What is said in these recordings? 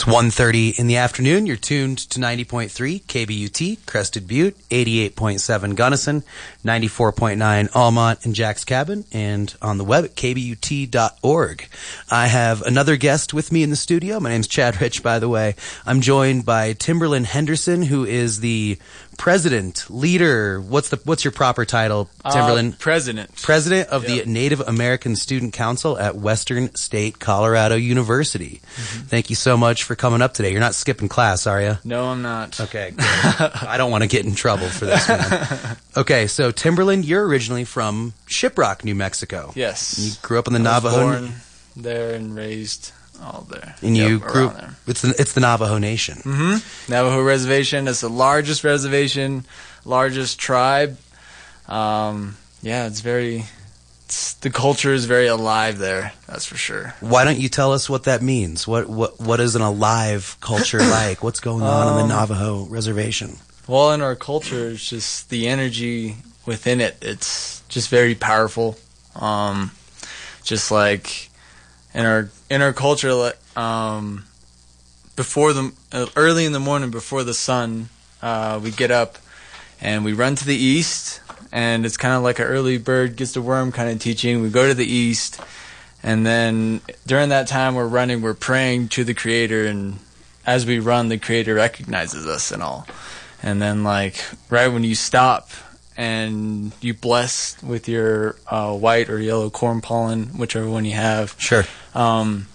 It's 1.30 in the afternoon. You're tuned to 90.3 KBUT, Crested Butte, 88.7 Gunnison, 94.9 Almont and Jack's Cabin, and on the web at kbut.org. I have another guest with me in the studio. My name's Chad Reich, by the way. I'm joined by Timberlin Henderson, who is the president, leader. What's the what's your proper title, Timberlin? Uh, president. President of Yep. the Native American Student Council at Western State Colorado University. Mm-hmm. Thank you so much for coming up today. You're not skipping class, are you? No, I'm not. Okay, good. I don't want to get in trouble for this, man. Okay, so Timberlin, you're originally from Shiprock, New Mexico. Yes. You grew up in the I was Navajo, born there and raised all there. and you Yep, grew. around there. It's the it's the Navajo Nation. Mm-hmm. Navajo Reservation is the largest reservation, largest tribe. Um, yeah, it's very. It's, the culture is very alive there. That's for sure. Why don't you tell us what that means? What what what is an alive culture like? What's going on on Um, the Navajo reservation? Well, in our culture, it's just the energy within it. It's just very powerful. Um, just like in our in our culture, um, before the uh, early in the morning, before the sun, uh, we get up and we run to the east, and it's kind of like an early bird gets the worm kind of teaching. We go to the east, and then during that time we're running, we're praying to the Creator, and as we run, the Creator recognizes us and all. And then, like right when you stop and you bless with your uh, white or yellow corn pollen, whichever one you have, Sure. um,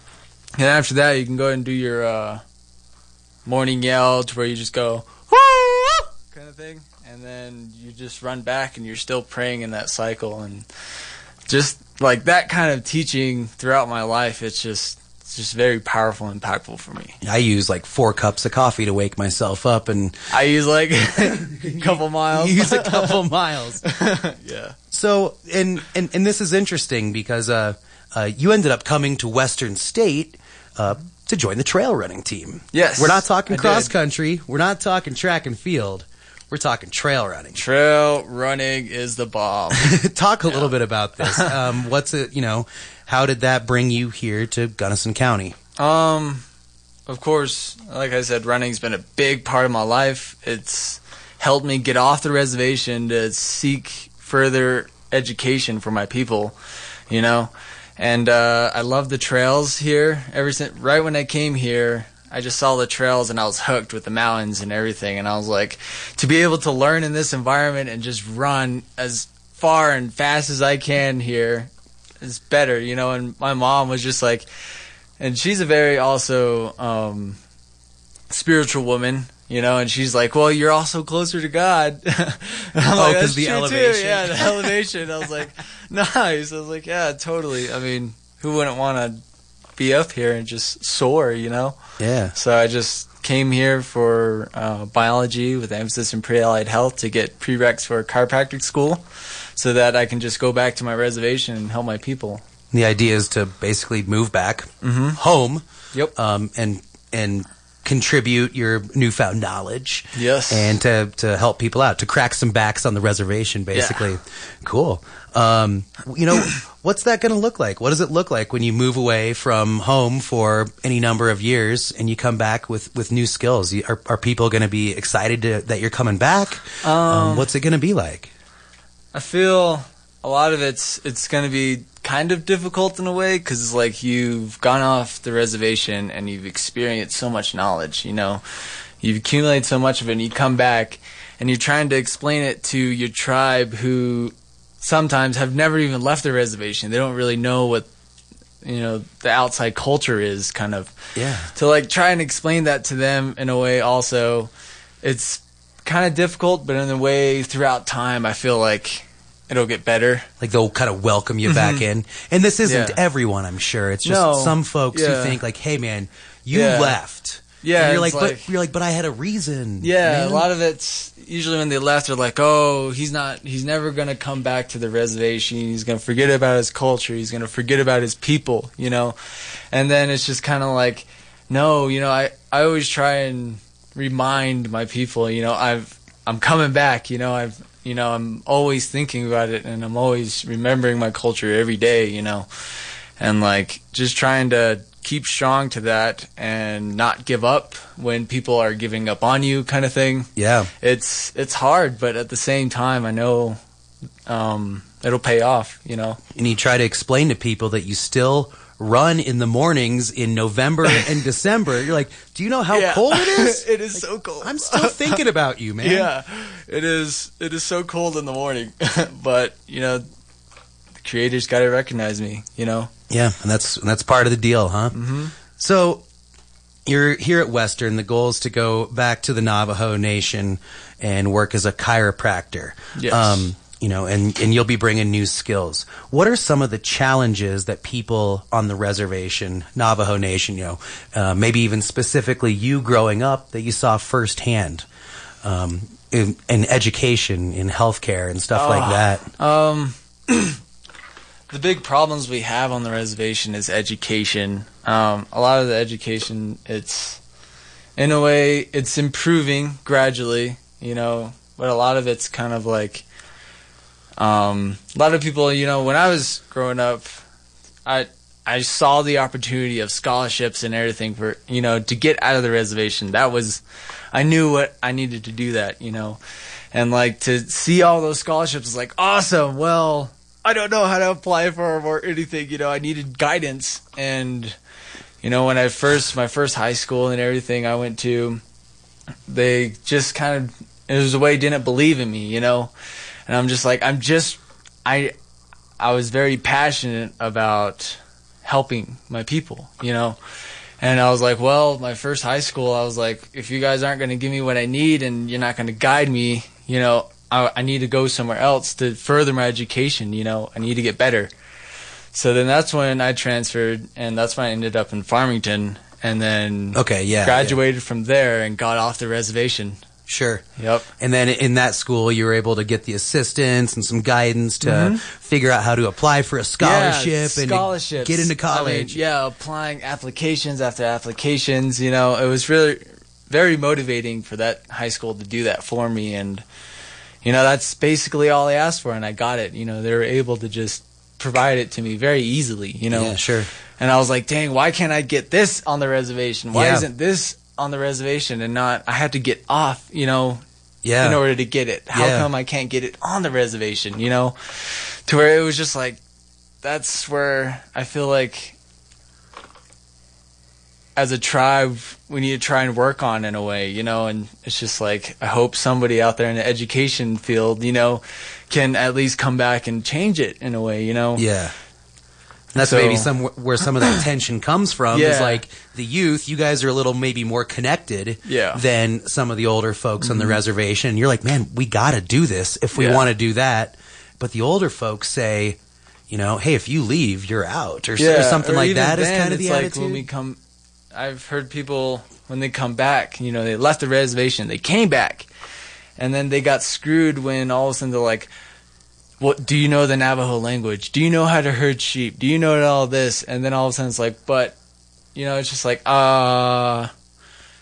and after that, you can go ahead and do your uh, morning yell to where you just go "Woo!" kind of thing, and then you just run back and you're still praying in that cycle, and just like that kind of teaching throughout my life, it's just it's just very powerful and impactful for me. I use like four cups of coffee to wake myself up and I use like a couple miles. use a couple miles. yeah. So, and, and, and this is interesting because uh, uh, you ended up coming to Western State uh, to join the trail running team. Yes, We're not talking I cross did. country. We're not talking track and field. We're talking trail running. Trail running is the bomb. Talk a little bit about this. Um, what's it, you know, how did that bring you here to Gunnison County? Um, of course, like I said, running's been a big part of my life. It's helped me get off the reservation to seek further education for my people, you know. And uh, I love the trails here. Ever since right when I came here, I just saw the trails and I was hooked with the mountains and everything. And I was like, to be able to learn in this environment and just run as far and fast as I can here is better, you know. And my mom was just like, and she's a very also um, spiritual woman, you know. And she's like, "Well, you're also closer to God." Oh, like, 'cause "That's the true, too." elevation. Yeah, the elevation. I was like, "Nice." I was like, "Yeah, totally." I mean, who wouldn't want to be up here and just soar, you know? Yeah. So I just came here for uh, biology with emphasis in pre-allied health to get prereqs for chiropractic school, so that I can just go back to my reservation and help my people. The idea is to basically move back Mm-hmm. home Yep. um, and and contribute your newfound knowledge Yes. and to, to help people out to crack some backs on the reservation basically cool um, you know what's that going to look like what does it look like when you move away from home for any number of years and you come back with, with new skills are, are people going to be excited to, that you're coming back um, what's it going to be like I feel a lot of it's it's going to be kind of difficult in a way because it's like you've gone off the reservation and you've experienced so much knowledge. You know, you've accumulated so much of it, and you come back and you're trying to explain it to your tribe who sometimes have never even left the reservation. They don't really know what you know the outside culture is kind of yeah to like try and explain that to them in a way also it's kind of difficult but in a way throughout time i feel like it'll get better like they'll kind of welcome you back in and this isn't Mm-hmm. Yeah. everyone i'm sure it's just No. some folks who think like hey man you Yeah. left Yeah, and you're like, it's but you're like but i had a reason yeah man." a lot of it's usually when they left they're like oh he's not he's never going to come back to the reservation he's going to forget about his culture he's going to forget about his people you know and then it's just kind of like no you know i i always try and remind my people you know i've i'm coming back you know i've you know i'm always thinking about it and i'm always remembering my culture every day you know and like just trying to keep strong to that and not give up when people are giving up on you, kind of thing. Yeah. It's it's hard, but at the same time, I know um, it'll pay off. You know. And you try to explain to people that you still run in the mornings in November and December. You're like, do you know how Yeah. cold it is? it is so cold. I'm still thinking about you, man. Yeah, it is. It is so cold in the morning, but you know, the creators got to recognize me. You know. Yeah, and that's and that's part of the deal, huh? Mhm. So you're here at Western. The goal is to go back to the Navajo Nation and work as a chiropractor. Yes. You know, and and you'll be bringing new skills. What are some of the challenges that people on the reservation, Navajo Nation, you know, uh, maybe even specifically you growing up that you saw firsthand? Um, in, in education, in healthcare, and stuff like Oh. that. Um, the big problems we have on the reservation is education. Um, a lot of the education, it's in a way, it's improving gradually, you know, but a lot of it's kind of like, um, a lot of people, you know, when I was growing up, I I saw the opportunity of scholarships and everything for you know to get out of the reservation. That was, I knew what I needed to do that, you know, and like to see all those scholarships is like awesome. Well, I don't know how to apply for 'em or anything, you know. I needed guidance, and you know when I first my first high school and everything I went to, they just kind of it was a way didn't believe in me, you know, and I'm just like I'm just I I was very passionate about helping my people, you know. And I was like, well, my first high school, I was like, if you guys aren't going to give me what I need and you're not going to guide me, you know, I, I need to go somewhere else to further my education, you know, I need to get better. So then that's when I transferred, and that's when I ended up in Farmington, and then Okay, yeah, graduated from there and got off the reservation. Sure. Yep. And then in that school, you were able to get the assistance and some guidance to Mhm. figure out how to apply for a scholarship yeah, and scholarships. get into I mean, college. yeah, applying applications after applications. You know, it was really very motivating for that high school to do that for me, and you know, that's basically all I asked for, and I got it. You know, they were able to just provide it to me very easily. You know, Yeah, sure. and I was like, dang, why can't I get this on the reservation? Why Yeah. isn't this on the reservation and not? I had to get off. You know, Yeah. in order to get it. How Yeah. come I can't get it on the reservation? You know, to where it was just like that's where I feel like as a tribe we need to try and work on in a way, you know, and it's just like I hope somebody out there in the education field, you know, can at least come back and change it in a way, you know. Yeah. And that's So- maybe some where some of that tension comes from. Is like the youth. You guys are a little maybe more connected Yeah. Mm-hmm. than some of the older folks on the reservation. You're like, man, we got to do this if we Yeah. want to do that. But the older folks say, you know, hey, if you leave, you're out, or, or something or like that. Is kind of the like attitude. when we come. I've heard people when they come back, you know, they left the reservation, they came back, and then they got screwed when all of a sudden they're like, "What? Do you know the Navajo language? Do you know how to herd sheep? Do you know all this?" And then all of a sudden it's like, "But," you know, it's just like, uh,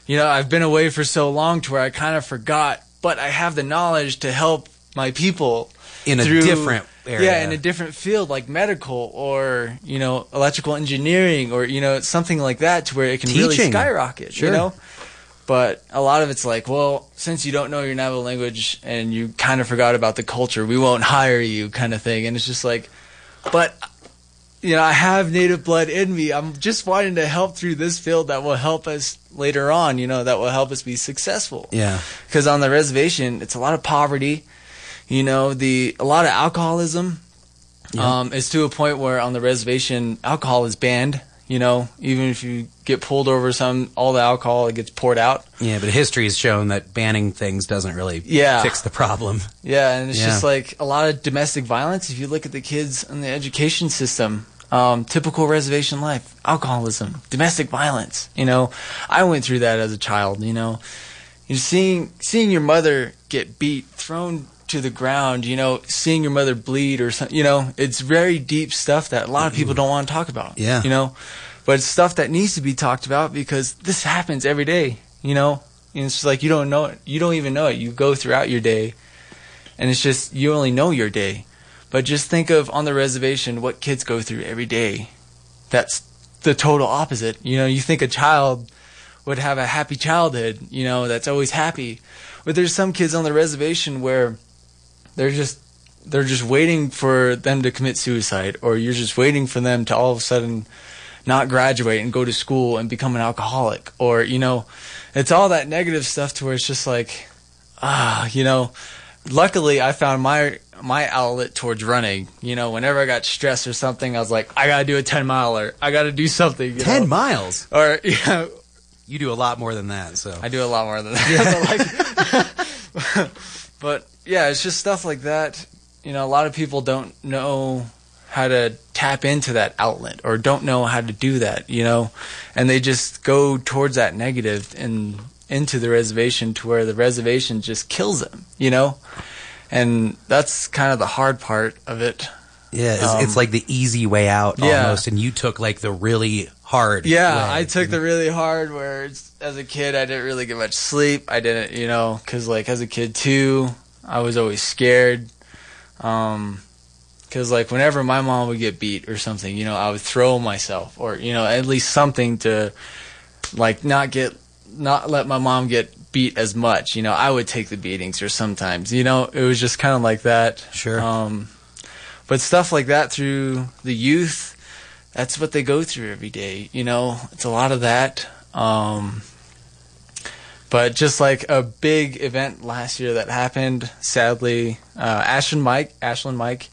you know, I've been away for so long to where I kind of forgot, but I have the knowledge to help my people in a through- different area. yeah, in a different field like medical or you know electrical engineering or you know something like that to where it can really skyrocket. Sure. You know, but a lot of it's like, well, since you don't know your Navajo language and you kind of forgot about the culture, we won't hire you, kind of thing. And it's just like, but you know, I have native blood in me. I'm just wanting to help through this field that will help us later on. You know, that will help us be successful yeah. because on the reservation it's a lot of poverty you know the a lot of alcoholism Yeah. um it's to a point where on the reservation alcohol is banned you know even if you get pulled over some all the alcohol it gets poured out Yeah, but history has shown that banning things doesn't really Yeah. fix the problem. yeah and it's Yeah. just like a lot of domestic violence if you look at the kids in the education system um, typical reservation life alcoholism domestic violence you know i went through that as a child you know you seeing seeing your mother get beat thrown to the ground you know seeing your mother bleed or something you know it's very deep stuff that a lot of people don't want to talk about Yeah. you know but it's stuff that needs to be talked about because this happens every day you know and it's like you don't know it you don't even know it you go throughout your day and it's just you only know your day but just think of on the reservation what kids go through every day that's the total opposite. You know, you think a child would have a happy childhood, you know, that's always happy. But there's some kids on the reservation where they're just they're just waiting for them to commit suicide or you're just waiting for them to all of a sudden not graduate and go to school and become an alcoholic or you know it's all that negative stuff to where it's just like ah you know luckily i found my my outlet towards running you know whenever i got stressed or something i was like i gotta do a 10 miler i gotta do something Ten know? miles. or you know You do a lot more than that. So I do a lot more than that. like, but yeah, it's just stuff like that. You know, a lot of people don't know how to tap into that outlet or don't know how to do that, you know, and they just go towards that negative and into the reservation to where the reservation just kills them, you know? And that's kind of the hard part of it. yeah, it's, Um, it's like the easy way out Yeah. almost, and you took like the really hard. Yeah, way. I took the really hard where it's, as a kid I didn't really get much sleep. I didn't, you know, because like as a kid too, I was always scared. Um, because like whenever my mom would get beat or something, you know, I would throw myself or you know at least something to like not get not let my mom get beat as much. You know, I would take the beatings or sometimes, you know, it was just kind of like that. Sure. Um, but stuff like that through the youth, that's what they go through every day. You know, it's a lot of that. Um, but just like a big event last year that happened, sadly, uh, Ashlynne Mike, Ashlynne Mike,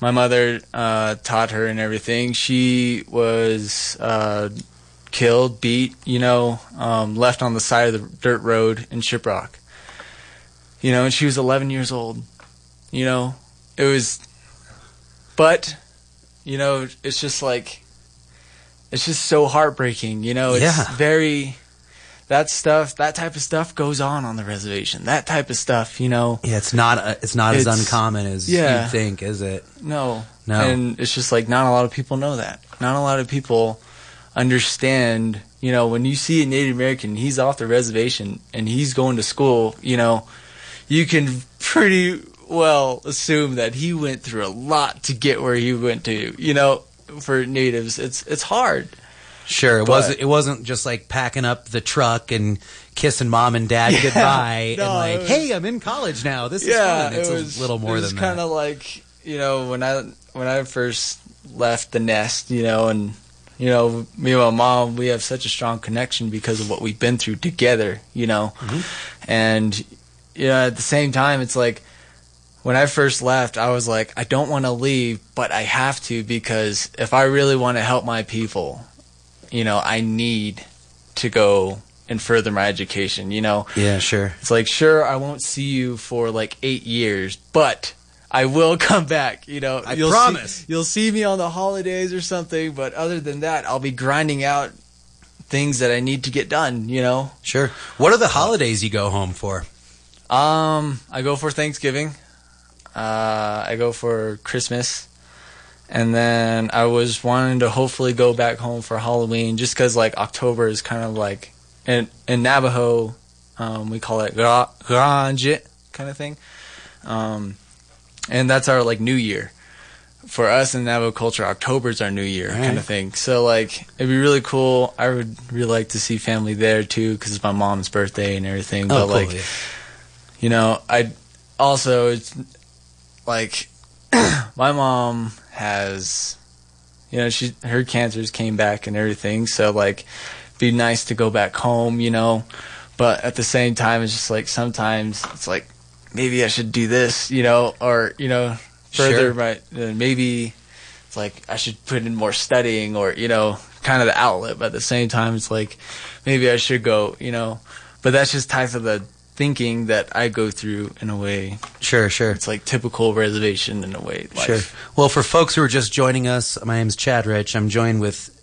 my mother uh, taught her and everything. She was uh, killed, beat, you know, um, left on the side of the dirt road in Shiprock. You know, and she was 11 years old. You know, it was, but, you know, it's just like, it's just so heartbreaking. You know, it's Yeah. very, that stuff, that type of stuff goes on on the reservation. That type of stuff, you know. Yeah, it's not uh it's not as uncommon as yeah. you think, is it? No. No. And it's just like not a lot of people know that. Not a lot of people understand, you know, when you see a Native American, he's off the reservation and he's going to school, you know, you can pretty well assume that he went through a lot to get where he went to, you know, for natives. It's it's hard. Sure, it But- wasn't. It wasn't just like packing up the truck and kissing mom and dad Yeah, goodbye no, and like, was- hey, I'm in college now. This is fun. It's it was a little more it was than kind of like you know when I when I first left the nest, you know, and you know me and my mom, we have such a strong connection because of what we've been through together, you know, Mm-hmm. and you know at the same time, it's like when I first left, I was like, I don't want to leave, but I have to because if I really want to help my people, you know, I need to go and further my education, you know. Yeah, sure. It's like, sure, I won't see you for like eight years, but I will come back. You know, I you'll promise. See, you'll see me on the holidays or something, but other than that, I'll be grinding out things that I need to get done. You know, Sure. What are the holidays you go home for? um, I go for Thanksgiving, uh, I go for Christmas, and then I was wanting to hopefully go back home for Halloween, just because like October is kind of like in in Navajo, um, we call it gra- Granjit kind of thing, um, and that's our like New Year. For us in Navajo culture, October is our New Year Right. kind of thing. So like, it'd be really cool. I would really like to see family there too, because it's my mom's birthday and everything. but oh, cool. like, yeah. you know, I also it's like my mom has you know, she her cancers came back and everything, so like be nice to go back home, you know. But at the same time it's just like sometimes it's like maybe I should do this, you know, or you know, further Sure. my uh, maybe it's like I should put in more studying or you know, kind of the outlet, but at the same time it's like maybe I should go, you know. But that's just type of the thinking that I go through in a way. Sure, sure. It's like typical reservation in a way. Life. Sure. Well, for folks who are just joining us, my name is Chad Reich. I'm joined with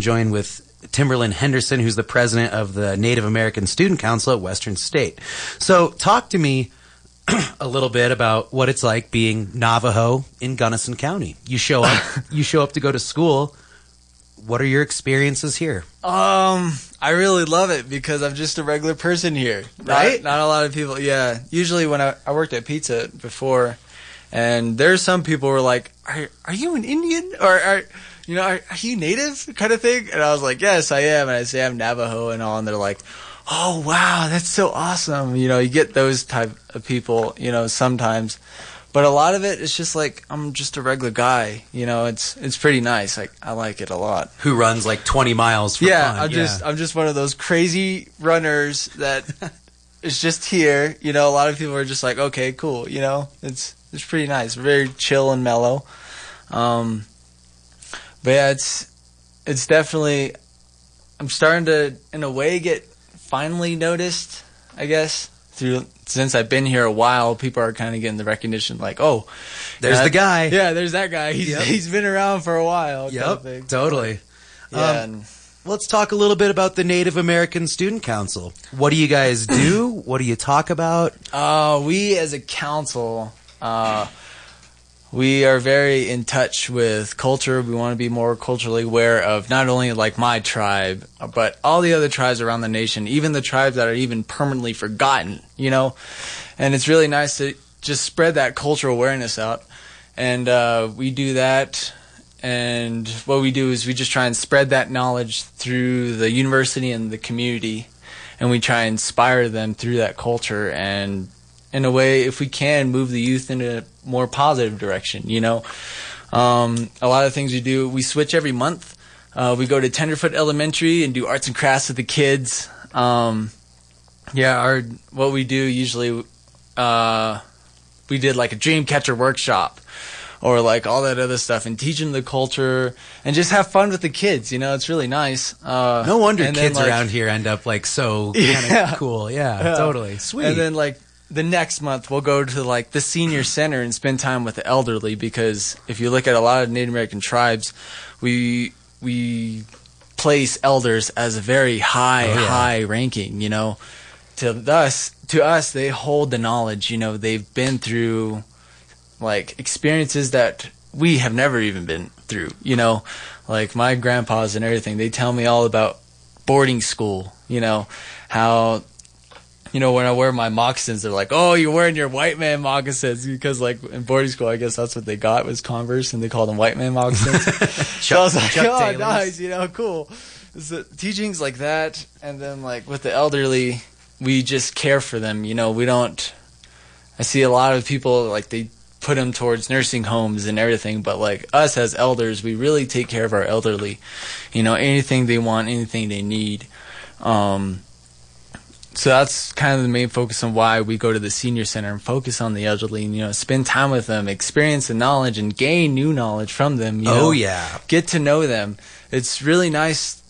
joined with Timberlin Henderson, who's the president of the Native American Student Council at Western State. So, talk to me a little bit about what it's like being Navajo in Gunnison County. You show up, you show up to go to school. What are your experiences here? Um, I really love it because I'm just a regular person here, Right? Not, not a lot of people. Yeah, usually when I, I worked at pizza before, and there's some people who are like, "Are are you an Indian?" Or are you know, are, are you native kind of thing? And I was like, yes, I am. And I say I'm Navajo and all. And they're like, oh, wow, that's so awesome. You know, you get those type of people, you know, sometimes. But a lot of it is just like I'm just a regular guy. You know, it's it's pretty nice. Like I like it a lot. Who runs like 20 miles for yeah, fun. I'm just I'm just one of those crazy runners that is just here. You know, a lot of people are just like, okay, cool. You know, it's it's pretty nice, very chill and mellow. Um, but yeah, it's it's definitely. I'm starting to, in a way, get finally noticed. I guess through since I've been here a while, people are kind of getting the recognition, like, oh, There's yeah, the guy. Yeah, there's that guy. He's Yep. he's been around for a while. kind of Yep, totally. Yeah, Um, and- Let's talk a little bit about the Native American Student Council. What do you guys do? what do you talk about? Uh, we as a council, uh, we are very in touch with culture. We want to be more culturally aware of not only like my tribe, but all the other tribes around the nation, even the tribes that are even permanently forgotten, you know? And it's really nice to just spread that cultural awareness out. And, uh, we do that. And what we do is we just try and spread that knowledge through the university and the community and we try and inspire them through that culture and in a way if we can move the youth into more positive direction you know um, a lot of things we do we switch every month uh, we go to tenderfoot elementary and do arts and crafts with the kids um, yeah our what we do usually uh, we did like a dream catcher workshop or like all that other stuff and teach them the culture and just have fun with the kids you know it's really nice uh, No wonder and then, kids like- around here end up like so kind Yeah. of cool. Yeah, Yeah. totally. Sweet. And then like the next month we'll go to like the senior center and spend time with the elderly because if you look at a lot of Native American tribes, we we place elders as a very high Oh, yeah. high ranking, you know. To us to us they hold the knowledge, you know, they've been through like experiences that we have never even been through, you know. Like my grandpas and everything, they tell me all about boarding school, you know, how you know, when I wear my moccasins, they're like, "Oh, you're wearing your white man moccasins," because like in boarding school, I guess that's what they got was Converse, and they called them white man moccasins. so I was like, Chuck "Oh, Taylors." nice, you know, cool." So teachings like that, and then like with the elderly, we just care for them. You know, we don't. I see a lot of people like they put them towards nursing homes and everything, but like us as elders, we really take care of our elderly. You know, anything they want, anything they need. Um, so that's kind of the main focus on why we go to the senior center and focus on the elderly and you know spend time with them experience the knowledge and gain new knowledge from them you oh, know. oh yeah. get to know them. It's really nice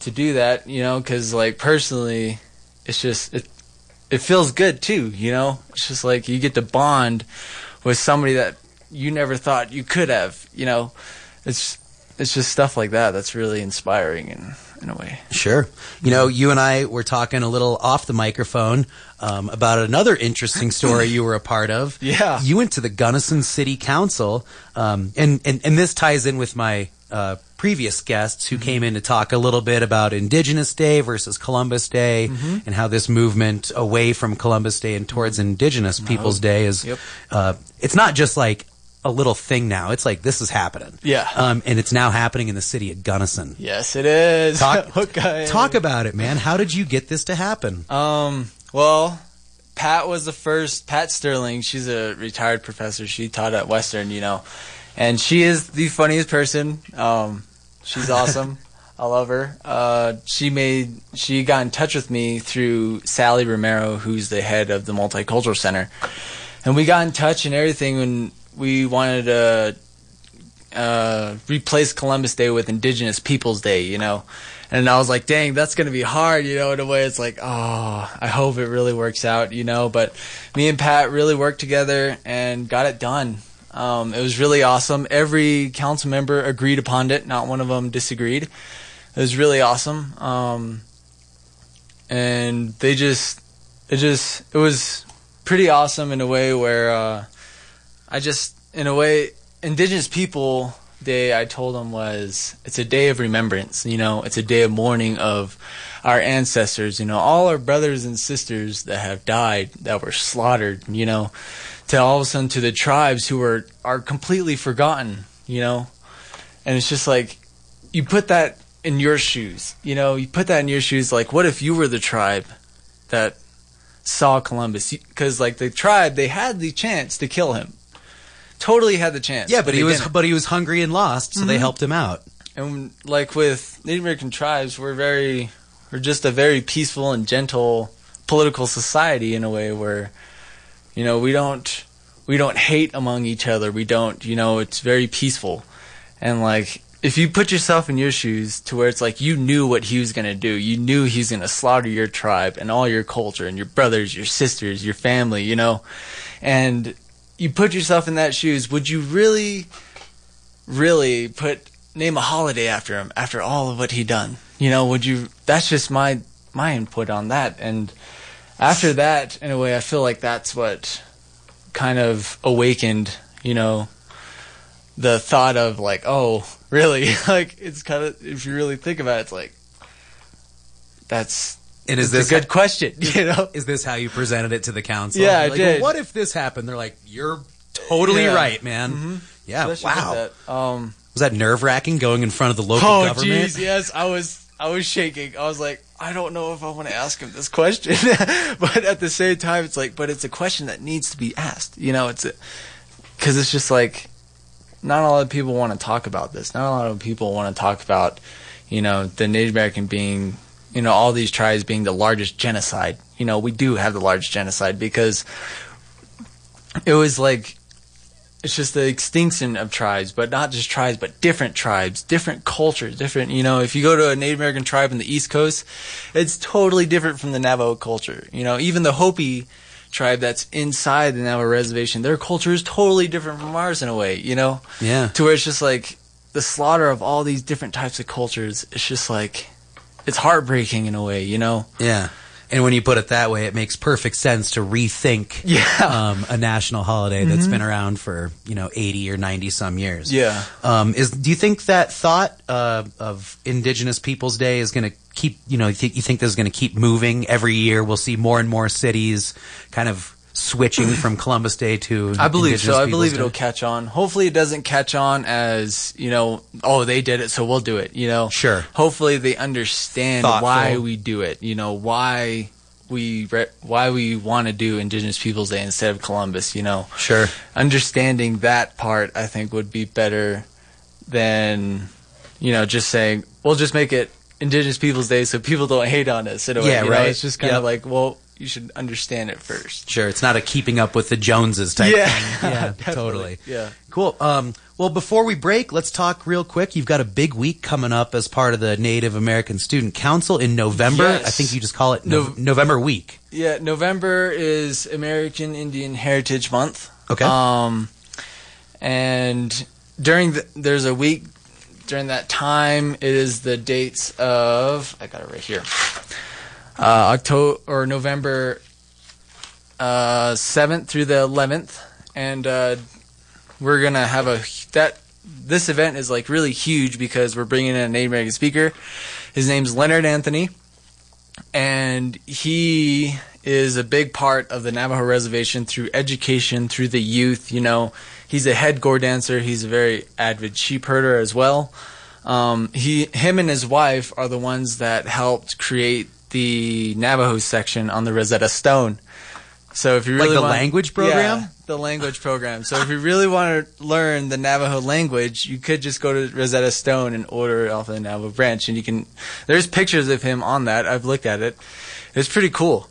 to do that you know because like personally it's just it, it feels good too you know? It's just like you get to bond with somebody that you never thought you could have you know? It's it's just stuff like that that's really inspiring in in a way Sure. You know, you and I were talking a little off the microphone um, about another interesting story you were a part of. Yeah. You went to the Gunnison City Council, um, and, and and this ties in with my uh, previous guests who came in to talk a little bit about Indigenous Day versus Columbus Day, and how this movement away from Columbus Day and towards Indigenous Peoples Day is. Yep. Uh, it's not just like a little thing now. It's like this is happening. Yeah. Um, and it's now happening in the city of Gunnison. yes it is Talk, okay. talk about it, man. How did you get this to happen? Um, well, Pat was the first. Pat Sterling, she's a retired professor. She taught at Western, you know, and she is the funniest person. Um, she's awesome. I love her. Uh, she made she got in touch with me through Sally Romero, who's the head of the Multicultural Center, and we got in touch and everything. And we wanted to uh, replace Columbus Day with Indigenous Peoples Day, you know. And I was like, dang, that's going to be hard, you know, in a way. It's like, oh, I hope it really works out, you know. But me and Pat really worked together and got it done. Um, it was really awesome. Every council member agreed upon it. Not one of them disagreed. It was really awesome. Um, and they just, it just, it was pretty awesome in a way where uh, I just, in a way, Indigenous People Day, I told them was it's a day of remembrance. You know, it's a day of mourning of our ancestors. You know, all our brothers and sisters that have died, that were slaughtered. You know, to all of a sudden to the tribes who are are completely forgotten. You know, and it's just like you put that in your shoes. You know, you put that in your shoes. Like, what if you were the tribe that saw Columbus? Because like the tribe, they had the chance to kill him. Totally had the chance. Yeah, but he was didn't. but he was hungry and lost, so they mm-hmm. helped him out. and like with Native American tribes, we're very, we're just a very peaceful and gentle political society in a way where, you know, we don't, we don't hate among each other. We don't, you know, it's very peaceful, and like if you put yourself in your shoes to where it's like you knew what he was gonna do, you knew he was gonna slaughter your tribe and all your culture and your brothers, your sisters, your family, you know, and you put yourself in that shoes, would you really, really put name a holiday after him after all of what he done? You know, would you? That's just my my input on that. And after that, in a way, I feel like that's what kind of awakened, you know, the thought of like, oh, really? like it's kind of if you really think about it, it's like that's And is it's this a good question, you know? Is this how you presented it to the council? Yeah, You're I like, did. What if this happened? They're like, "You're totally Yeah. right, man." Yeah, Especially wow. that. Um, Was that nerve wracking going in front of the local oh, government? jeez, yes, I was, I was shaking. I was like, I don't know if I want to ask him this question, but at the same time, it's like, but it's a question that needs to be asked. You know, it's because it's just like, not a lot of people want to talk about this. Not a lot of people want to talk about, you know, the Native American being, you know, all these tribes being the largest genocide. You know, we do have the largest genocide because it was like it's just the extinction of tribes, but not just tribes, but different tribes, different cultures, different. You know, if you go to a Native American tribe in the East Coast, it's totally different from the Navajo culture. You know, even the Hopi tribe that's inside the Navajo reservation, their culture is totally different from ours in a way. You know, Yeah. to where it's just like the slaughter of all these different types of cultures. It's just like it's heartbreaking in a way. You know. Yeah. And when you put it that way, it makes perfect sense to rethink Yeah. Mm-hmm. um, a national holiday that's been around for you know eighty or ninety some years. Yeah. Um, is do you think that thought uh, of Indigenous Peoples Day is going to keep you know you think, you think this is going to keep moving every year? We'll see more and more cities kind of switching from Columbus Day to I believe so. I believe Day? it'll catch on. Hopefully, it doesn't catch on as you know. Oh, they did it, so we'll do it. You know. Sure. Hopefully, they understand Thoughtful. why we do it. You know why we re- why we want to do Indigenous Peoples Day instead of Columbus. You know. Sure. Understanding that part, I think, would be better than you know just saying we'll just make it Indigenous Peoples Day so people don't hate on us. In a way, Yeah, you know? right. It's just kind of like well. You should understand it first. Sure, it's not a keeping up with the Joneses type Yeah. thing. Yeah, totally. Yeah. Cool. Um, well, before we break, let's talk real quick. You've got a big week coming up as part of the Native American Student Council in November. Yes. I think you just call it no- Nov- November week. Yeah, November is American Indian Heritage Month. Okay. Um, and during the, there's a week during that time. It is the dates of I got it right here. Uh, October or November uh, seventh through the eleventh, and uh, we're gonna have a that this event is like really huge because we're bringing in a Native American speaker. His name's Leonard Anthony and he is a big part of the Navajo reservation through education, through the youth. You know, he's a head gourd dancer. He's a very avid sheep herder as well. Um, he, him, and his wife are the ones that helped create the Navajo section on the Rosetta Stone. So if you really Like the want, language program? Yeah, the language program. So if you really want to learn the Navajo language, you could just go to Rosetta Stone and order it off of the Navajo branch, and you can. There's pictures of him on that. I've looked at it. It's pretty cool.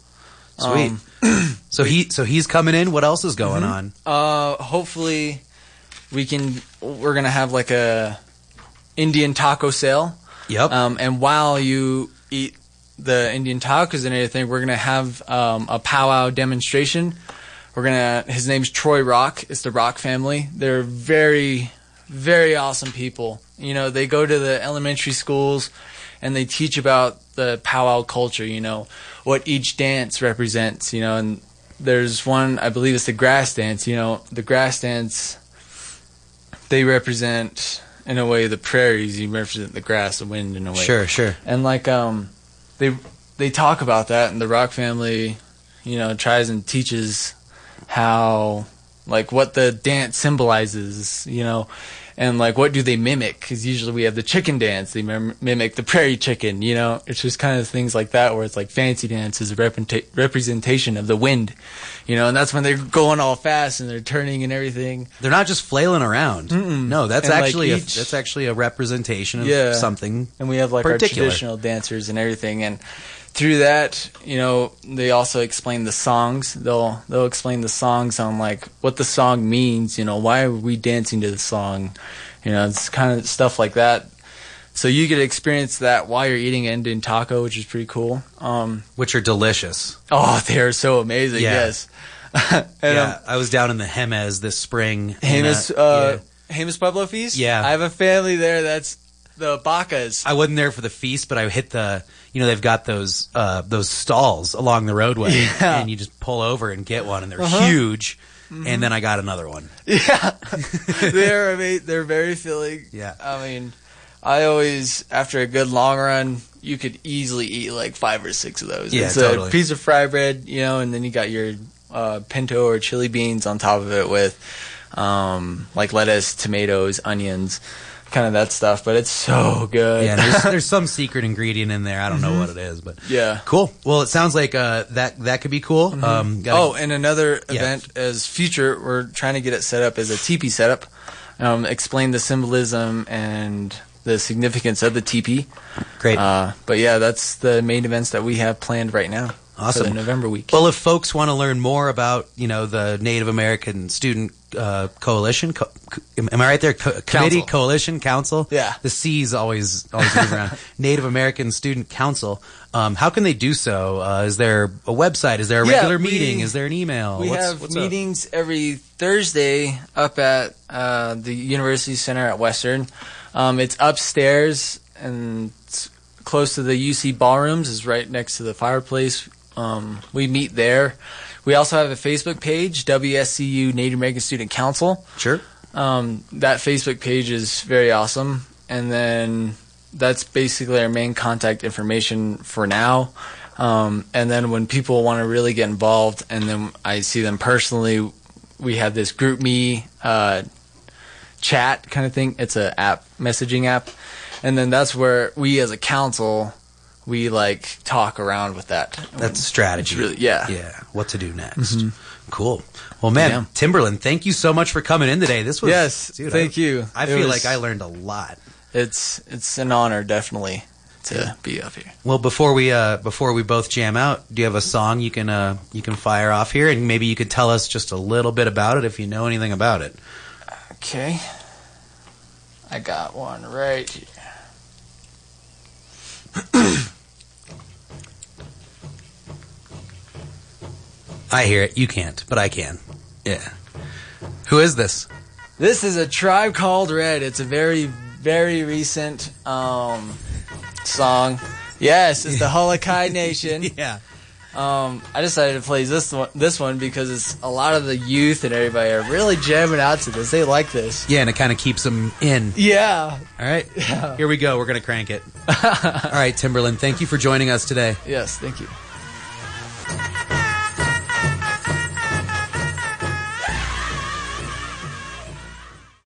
Sweet. Um, so he so he's coming in. What else is going Mm-hmm. on? uh, hopefully, we can. We're gonna have like a Indian taco sale. Yep. Um, and while you eat the Indian tacos and everything, we're gonna have um, a powwow demonstration. We're gonna. His name's Troy Rock. It's the Rock family. They're very, very awesome people. You know, they go to the elementary schools and they teach about the powwow culture. You know, what each dance represents. You know, and there's one I believe it's the grass dance. You know, the grass dance. They represent in a way the prairies. You represent the grass, the wind in a way sure, sure. and like um they they talk about that and the rock family you know tries and teaches how like what the dance symbolizes you know and like what do they mimic? Because usually we have the chicken dance, they mim- mimic the prairie chicken. You know, it's just kind of things like that where it's like fancy dance is a representa- representation of the wind. You know, and that's when they're going all fast and they're turning and everything. They're not just flailing around. No, that's And, like, actually a, that's actually a representation of Yeah. something. and we have like our traditional dancers and everything and through that you know they also explain the songs they'll they'll explain the songs on like what the song means you know why are we dancing to the song you know it's kind of stuff like that so you get to experience that while you're eating Indian taco which is pretty cool um which are delicious. oh they're so amazing Yeah. yes and yeah, I was down in the Jemez this spring. um, Jemez uh, uh, yeah. Jemez Pueblo feast Yeah. I have a family there that's the Bacas I wasn't there for the feast, but I hit the. You know, they've got those uh, those stalls along the roadway, Yeah. and you just pull over and get one, and they're Uh-huh. huge. And then I got another one. Yeah, they're I mean, they're very filling. Yeah. I mean, I always after a good long run, you could easily eat like five or six of those. Yeah, it's totally. a piece of fry bread, you know, and then you got your uh, pinto or chili beans on top of it with um, like lettuce, tomatoes, onions, kind of that stuff. But it's so good. Yeah, there's, there's some secret ingredient in there. I don't know what it is, but yeah. cool. Well, it sounds like uh, that that could be cool. Um, gotta- Oh, and another Yeah. event as future, we're trying to get it set up as a teepee setup. Um, explain the symbolism and the significance of the teepee. great. Uh, but yeah, that's the main events that we have planned right now. Awesome. For the November week. Well, if folks want to learn more about, you know, the Native American Student uh, Coalition, co- am I right there? Co- Committee. Coalition, Council. Yeah. The C's always always move around. Native American Student Council. Um, how can they do so? Uh, is there a website? Is there a Yeah, regular we- meeting? Is there an email? we What's- have what's up? meetings every Thursday up at uh, the University Center at Western. Um, it's upstairs and close to the UC ballrooms. is right next to the fireplace. Um, we meet there. We also have a Facebook page, WSCU Native American Student Council. Sure. Um, that Facebook page is very awesome, and then that's basically our main contact information for now. Um, and then when people want to really get involved, and then I see them personally, we have this GroupMe uh, chat kind of thing. It's a app messaging app, and then that's where we as a council we like talk around with that. That's strategy. It's really- yeah. Yeah. What to do next. Cool. Well, man, Yeah. Timberlin, thank you so much for coming in today. This was Yes, dude, thank I, you. I It feel was- like I learned a lot. It's it's an honor, definitely, to be up here. Well, before we uh, before we both jam out, do you have a song you can uh, you can fire off here, and maybe you could tell us just a little bit about it if you know anything about it. Okay. I got one right here. I hear it. You can't, but I can. Yeah. Who is this? This is a tribe called Red. It's a very, very recent um, song. Yes, it's the Halluci Nation. Yeah. Um, I decided to play this one, this one because it's a lot of the youth and everybody are really jamming out to this. They like this. Yeah, and it kind of keeps them in. Yeah. All right. Here we go. We're gonna crank it. All right, Timberlin. Thank you for joining us today. Yes. Thank you.